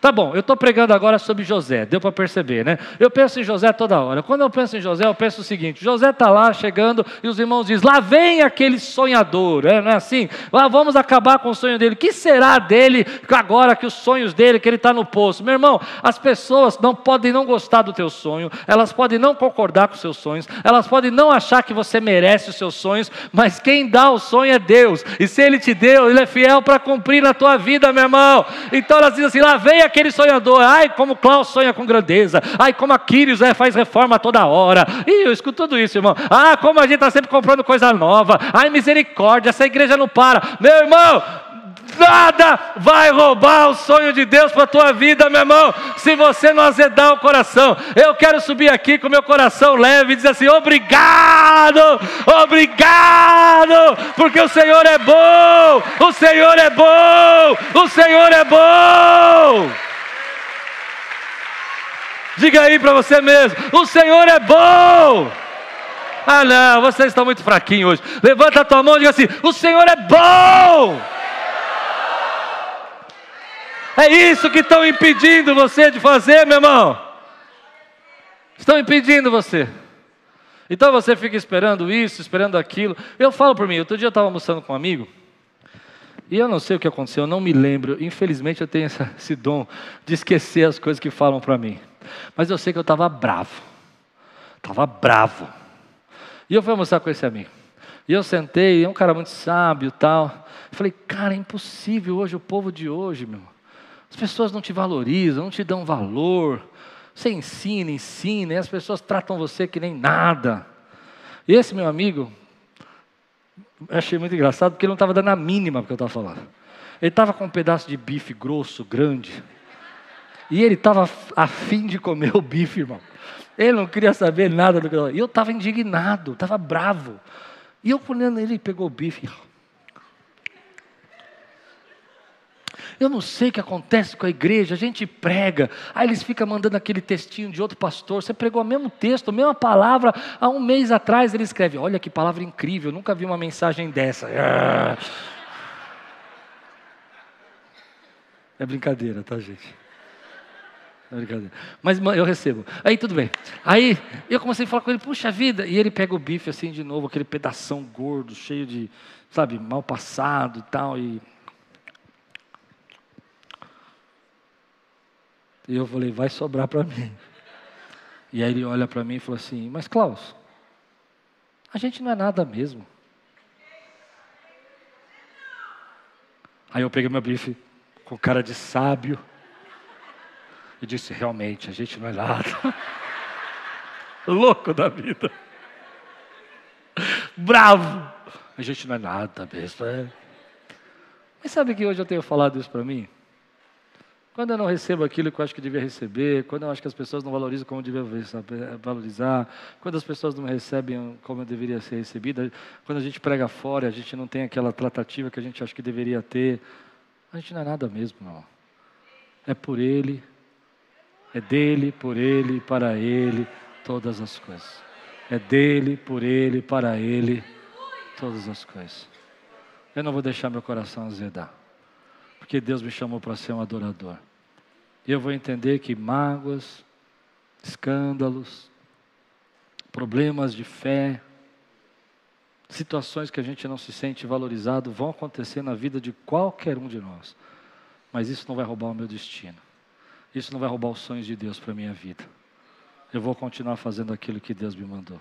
Tá bom, eu estou pregando agora sobre José, deu para perceber, né? Eu penso em José toda hora. Quando eu penso em José, eu penso o seguinte: José está lá chegando e os irmãos dizem: lá vem aquele sonhador, é, não é assim? Lá vamos acabar com o sonho dele. O que será dele agora que os sonhos dele, que ele está no poço? Meu irmão, as pessoas não podem não gostar do teu sonho, elas podem não concordar com os seus sonhos, elas podem não achar que você merece os seus sonhos, mas quem dá o sonho é Deus, e se ele te deu, ele é fiel para cumprir na tua vida, meu irmão. Então elas dizem assim: lá vem aquele sonhador. Ai, como Klaus sonha com grandeza. Ai, como Aquiles é, faz reforma toda hora. Ih, eu escuto tudo isso, irmão. Ah, como a gente está sempre comprando coisa nova. Ai, misericórdia, essa igreja não para. Meu irmão, nada vai roubar o sonho de Deus para a tua vida, meu irmão, se você não azedar o coração. Eu quero subir aqui com meu coração leve e dizer assim: obrigado, obrigado, porque o Senhor é bom, o Senhor é bom, o Senhor é bom. Diga aí para você mesmo: o Senhor é bom. Ah, não, vocês estão muito fraquinhos hoje. Levanta a tua mão e diga assim: o Senhor é bom. É isso que estão impedindo você de fazer, meu irmão. Estão impedindo você. Então você fica esperando isso, esperando aquilo. Eu falo por mim, outro dia eu estava almoçando com um amigo. E eu não sei o que aconteceu, eu não me lembro. Infelizmente eu tenho esse dom de esquecer as coisas que falam para mim. Mas eu sei que eu estava bravo. Estava bravo. E eu fui almoçar com esse amigo. E eu sentei, é um cara muito sábio tal. falei, cara, é impossível hoje, o povo de hoje, meu. As pessoas não te valorizam, não te dão valor. Você ensina, ensina, e as pessoas tratam você que nem nada. E esse meu amigo, achei muito engraçado, porque ele não estava dando a mínima porque eu estava falando. Ele estava com um pedaço de bife grosso, grande. E ele estava afim de comer o bife, irmão. Ele não queria saber nada do que eu E eu estava indignado, estava bravo. E eu olhando ele, pegou o bife. Eu não sei o que acontece com a igreja, a gente prega, aí eles ficam mandando aquele textinho de outro pastor. Você pregou o mesmo texto, a mesma palavra, há um mês atrás ele escreve: Olha que palavra incrível, nunca vi uma mensagem dessa. É brincadeira, tá, gente? É brincadeira. Mas eu recebo. Aí tudo bem. Aí eu comecei a falar com ele, puxa vida. E ele pega o bife assim de novo, aquele pedação gordo, cheio de, sabe, mal passado e tal. E, e eu falei, vai sobrar para mim. E aí ele olha para mim e falou assim, mas Klaus, a gente não é nada mesmo. Aí eu peguei meu bife com cara de sábio e disse: realmente, a gente não é nada. Louco da vida. Bravo. A gente não é nada mesmo. É. Mas sabe que hoje eu tenho falado isso para mim? Quando eu não recebo aquilo que eu acho que devia receber, quando eu acho que as pessoas não valorizam como devia valorizar, quando as pessoas não recebem como eu deveria ser recebida, quando a gente prega fora, a gente não tem aquela tratativa que a gente acha que deveria ter, a gente não é nada mesmo, não. É por Ele, é dele, por ele para ele todas as coisas. É dele, por ele, para ele todas as coisas. Eu não vou deixar meu coração azedar, porque Deus me chamou para ser um adorador. Eu vou entender que mágoas, escândalos, problemas de fé, situações que a gente não se sente valorizado vão acontecer na vida de qualquer um de nós. Mas isso não vai roubar o meu destino. Isso não vai roubar os sonhos de Deus para a minha vida. Eu vou continuar fazendo aquilo que Deus me mandou.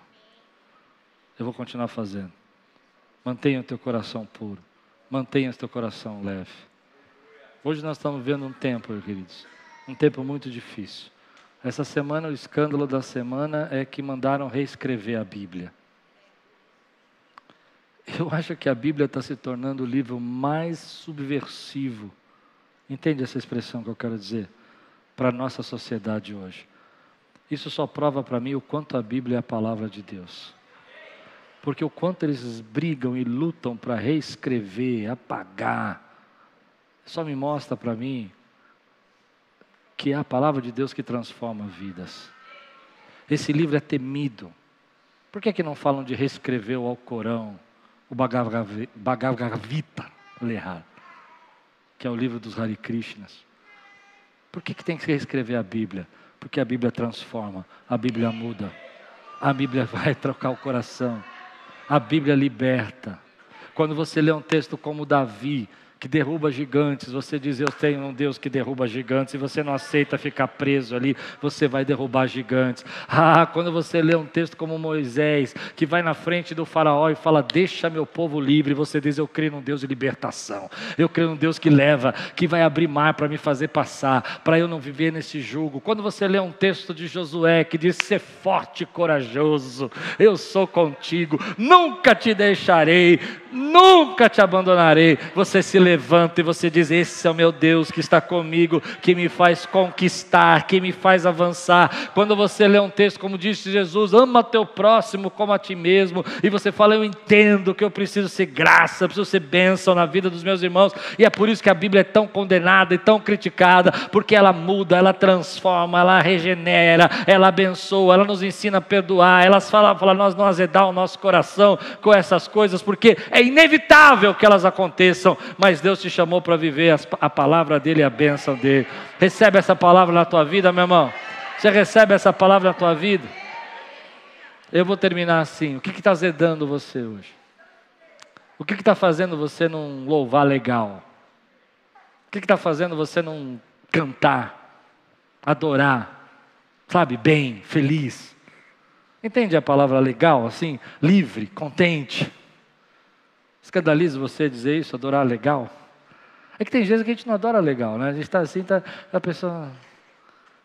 Eu vou continuar fazendo. Mantenha o teu coração puro. Mantenha o teu coração leve. Hoje nós estamos vendo um tempo, queridos, um tempo muito difícil. Essa semana, o escândalo da semana é que mandaram reescrever a Bíblia. Eu acho que a Bíblia está se tornando o livro mais subversivo. Entende essa expressão que eu quero dizer? Para a nossa sociedade hoje. Isso só prova para mim o quanto a Bíblia é a palavra de Deus. Porque o quanto eles brigam e lutam para reescrever, apagar, só me mostra para mim que é a palavra de Deus que transforma vidas. Esse livro é temido. Por que, que não falam de reescrever o Alcorão, o Bhagavad errado, que é o livro dos Hare Krishnas? Por que, que tem que reescrever a Bíblia? Porque a Bíblia transforma, a Bíblia muda, a Bíblia vai trocar o coração, a Bíblia liberta. Quando você lê um texto como Davi, que derruba gigantes, você diz: Eu tenho um Deus que derruba gigantes, e você não aceita ficar preso ali, você vai derrubar gigantes. Ah, quando você lê um texto como Moisés, que vai na frente do Faraó e fala: Deixa meu povo livre, você diz: Eu creio num Deus de libertação, eu creio num Deus que leva, que vai abrir mar para me fazer passar, para eu não viver nesse jugo. Quando você lê um texto de Josué que diz: Ser forte e corajoso, eu sou contigo, nunca te deixarei, nunca te abandonarei, você se levanta e você diz: Esse é o meu Deus que está comigo, que me faz conquistar, que me faz avançar. Quando você lê um texto como disse Jesus: Ama teu próximo como a ti mesmo, e você fala: Eu entendo que eu preciso ser graça, preciso ser bênção na vida dos meus irmãos, e é por isso que a Bíblia é tão condenada e tão criticada, porque ela muda, ela transforma, ela regenera, ela abençoa, ela nos ensina a perdoar, ela fala, fala nós não azedar o nosso coração com essas coisas, porque é inevitável que elas aconteçam, mas Deus te chamou para viver a palavra dele e a bênção dele. Recebe essa palavra na tua vida, meu irmão. Você recebe essa palavra na tua vida? Eu vou terminar assim. O que está zedando você hoje? O que está fazendo você não louvar legal? O que está fazendo você não cantar, adorar, sabe, bem, feliz? Entende a palavra legal, assim? Livre, contente. Escandaliza você dizer isso, adorar legal? É que tem vezes que a gente não adora legal, né? A gente está assim, tá, a pessoa.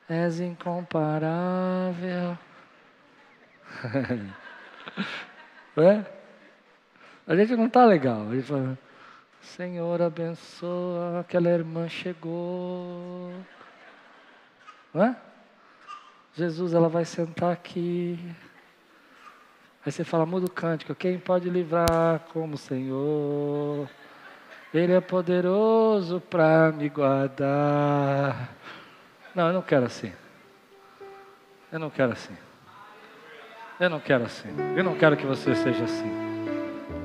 És incomparável. é? A gente não está legal. A gente fala, Senhor, abençoa, aquela irmã chegou. Não é? Jesus, ela vai sentar aqui. Aí você fala, muda o cântico, quem pode livrar como o Senhor? Ele é poderoso para me guardar. Não, eu não quero assim. Eu não quero assim. Eu não quero assim. Eu não quero que você seja assim.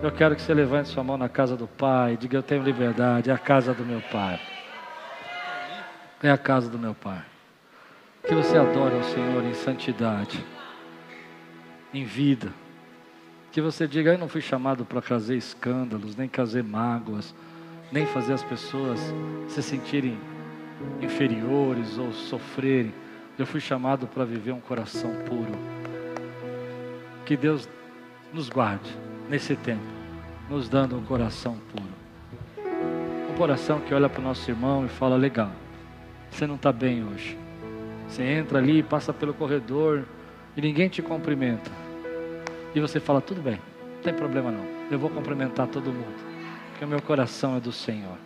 Eu quero que você levante sua mão na casa do Pai, diga eu tenho liberdade, é a casa do meu Pai. É a casa do meu Pai. Que você adore ao Senhor em santidade, em vida. Que você diga: Eu não fui chamado para trazer escândalos, nem trazer mágoas, nem fazer as pessoas se sentirem inferiores ou sofrerem. Eu fui chamado para viver um coração puro. Que Deus nos guarde nesse tempo, nos dando um coração puro. Um coração que olha para o nosso irmão e fala: Legal, você não está bem hoje. Você entra ali, passa pelo corredor e ninguém te cumprimenta. E você fala, tudo bem, não tem problema não. Eu vou cumprimentar todo mundo. Porque o meu coração é do Senhor.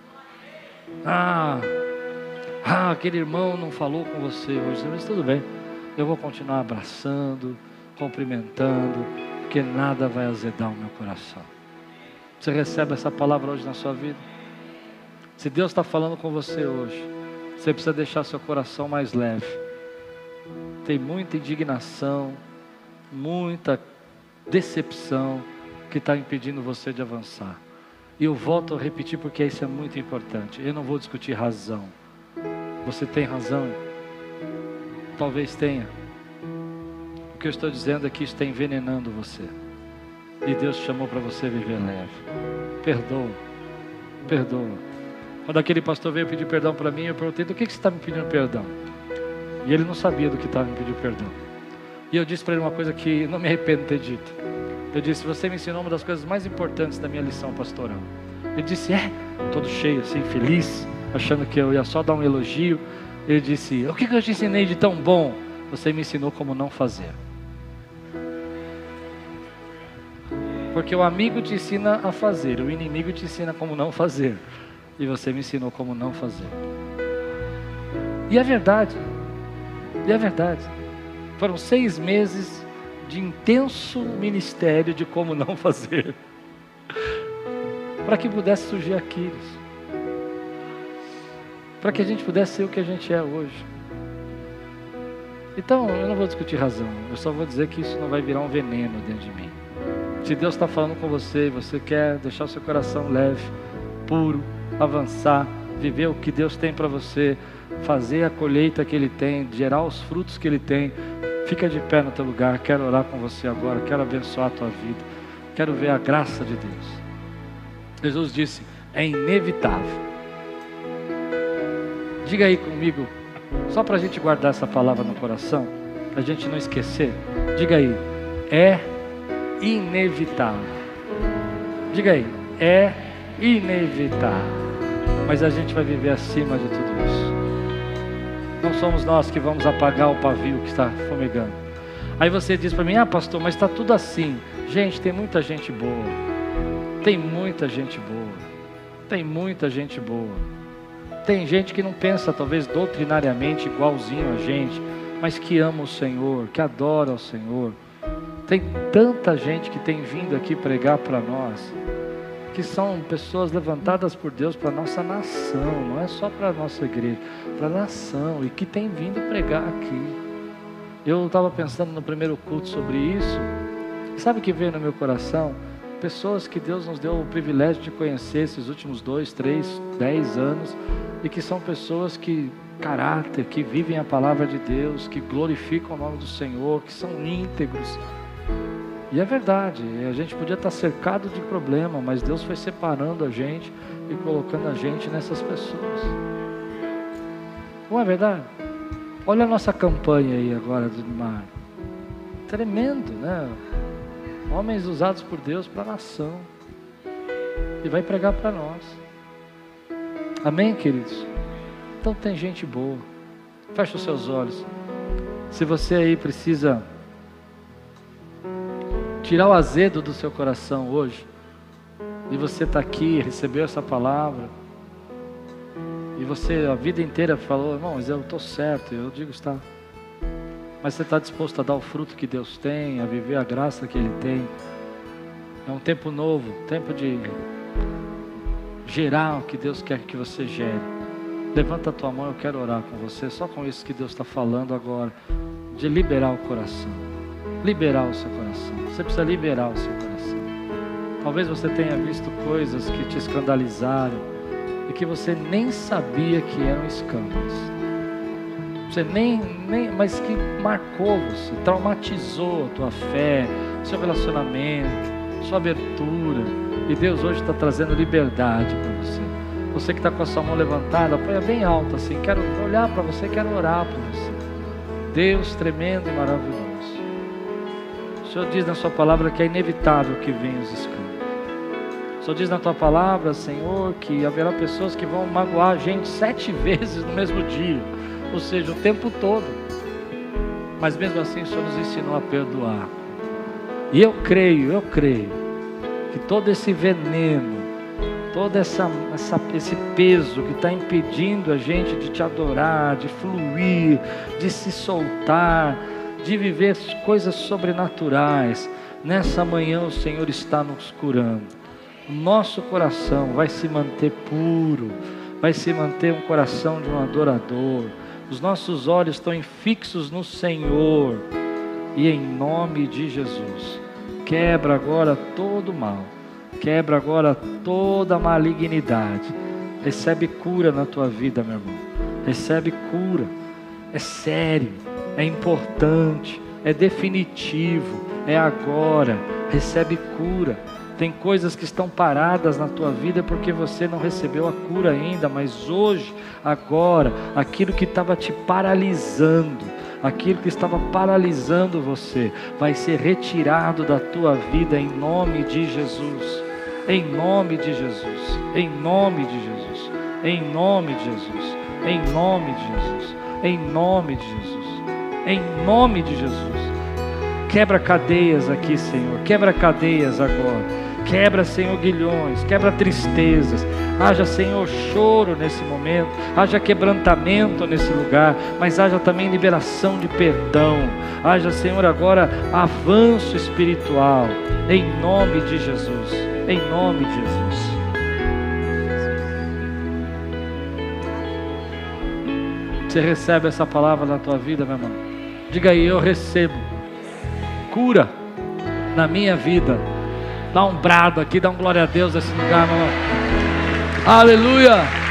Ah, ah, aquele irmão não falou com você hoje, mas tudo bem. Eu vou continuar abraçando, cumprimentando, porque nada vai azedar o meu coração. Você recebe essa palavra hoje na sua vida? Se Deus está falando com você hoje, você precisa deixar seu coração mais leve. Tem muita indignação, muita decepção que está impedindo você de avançar. E eu volto a repetir porque isso é muito importante. Eu não vou discutir razão. Você tem razão? Talvez tenha. O que eu estou dizendo é que está envenenando você. E Deus chamou para você viver leve. Perdoa. Perdoa. Quando aquele pastor veio pedir perdão para mim, eu perguntei: do que, que você está me pedindo perdão? E ele não sabia do que estava me pedindo perdão. E eu disse para ele uma coisa que não me arrependo de ter dito. Eu disse: Você me ensinou uma das coisas mais importantes da minha lição pastoral. Ele disse: É, todo cheio, assim, feliz, achando que eu ia só dar um elogio. Ele disse: O que, que eu te ensinei de tão bom? você me ensinou como não fazer. Porque o amigo te ensina a fazer, o inimigo te ensina como não fazer. E você me ensinou como não fazer. E é verdade. E é verdade. Foram seis meses de intenso ministério de como não fazer. Para que pudesse surgir Aquiles. Para que a gente pudesse ser o que a gente é hoje. Então, eu não vou discutir razão. Eu só vou dizer que isso não vai virar um veneno dentro de mim. Se Deus está falando com você e você quer deixar o seu coração leve, puro, avançar, viver o que Deus tem para você, fazer a colheita que Ele tem, gerar os frutos que Ele tem, fica de pé no teu lugar. Quero orar com você agora, quero abençoar a tua vida, quero ver a graça de Deus. Jesus disse: é inevitável. Diga aí comigo, só para a gente guardar essa palavra no coração, para a gente não esquecer. Diga aí, é inevitável. Diga aí, é inevitável. Mas a gente vai viver acima de tudo isso. Não somos nós que vamos apagar o pavio que está fumegando. Aí você diz para mim: Ah, pastor, mas está tudo assim. Gente, tem muita gente boa. Tem muita gente boa. Tem muita gente boa. Tem gente que não pensa, talvez doutrinariamente, igualzinho a gente, mas que ama o Senhor, que adora o Senhor tem tanta gente que tem vindo aqui pregar para nós, que são pessoas levantadas por Deus para a nossa nação, não é só para a nossa igreja, para a nação, e que tem vindo pregar aqui. Eu estava pensando no primeiro culto sobre isso, sabe o que veio no meu coração? Pessoas que Deus nos deu o privilégio de conhecer esses últimos dois, três, dez anos, e que são pessoas que caráter, que vivem a palavra de Deus, que glorificam o nome do Senhor, que são íntegros, e é verdade, a gente podia estar cercado de problema, mas Deus foi separando a gente e colocando a gente nessas pessoas. Não é verdade? Olha a nossa campanha aí agora do mar. Tremendo, né? Homens usados por Deus para a nação. E vai pregar para nós. Amém, queridos? Então tem gente boa. Feche os seus olhos. Se você aí precisa tirar o azedo do seu coração hoje, e você está aqui, recebeu essa palavra, e você a vida inteira falou, irmão, mas eu estou certo, eu digo está. Mas você está disposto a dar o fruto que Deus tem, a viver a graça que Ele tem. É um tempo novo, tempo de gerar o que Deus quer que você gere. Levanta a tua mão, eu quero orar com você, só com isso que Deus está falando agora, de liberar o coração. Liberar o seu coração. Você precisa liberar o seu coração. Talvez você tenha visto coisas que te escandalizaram e que você nem sabia que eram escândalos. Você nem, nem, mas que marcou você, traumatizou a tua fé, seu relacionamento, sua abertura. E Deus hoje está trazendo liberdade para você. Você que está com a sua mão levantada, põe bem alta assim. Quero olhar para você, quero orar por você. Deus tremendo e maravilhoso. Senhor diz na Sua palavra que é inevitável que venham os escândalos. O Senhor diz na Tua palavra, Senhor, que haverá pessoas que vão magoar a gente sete vezes no mesmo dia, ou seja, o tempo todo. Mas mesmo assim, o Senhor nos ensinou a perdoar. E eu creio, eu creio, que todo esse veneno, todo essa, essa, esse peso que está impedindo a gente de te adorar, de fluir, de se soltar, de viver coisas sobrenaturais. Nessa manhã o Senhor está nos curando. Nosso coração vai se manter puro, vai se manter um coração de um adorador. Os nossos olhos estão fixos no Senhor. E em nome de Jesus, quebra agora todo mal, quebra agora toda malignidade. Recebe cura na tua vida, meu irmão. Recebe cura. É sério é importante, é definitivo, é agora. Recebe cura. Tem coisas que estão paradas na tua vida porque você não recebeu a cura ainda, mas hoje, agora, aquilo que estava te paralisando, aquilo que estava paralisando você, vai ser retirado da tua vida em nome de Jesus. Em nome de Jesus. Em nome de Jesus. Em nome de Jesus. Em nome de Jesus. Em nome de Jesus. Em nome de Jesus. Quebra cadeias aqui, Senhor. Quebra cadeias agora. Quebra, Senhor, guilhões, quebra tristezas. Haja, Senhor, choro nesse momento. Haja quebrantamento nesse lugar. Mas haja também liberação de perdão. Haja, Senhor, agora avanço espiritual. Em nome de Jesus. Em nome de Jesus. Você recebe essa palavra na tua vida, meu irmão? Diga aí, eu recebo cura na minha vida. Dá um brado aqui, dá um glória a Deus nesse lugar, meu. Aleluia!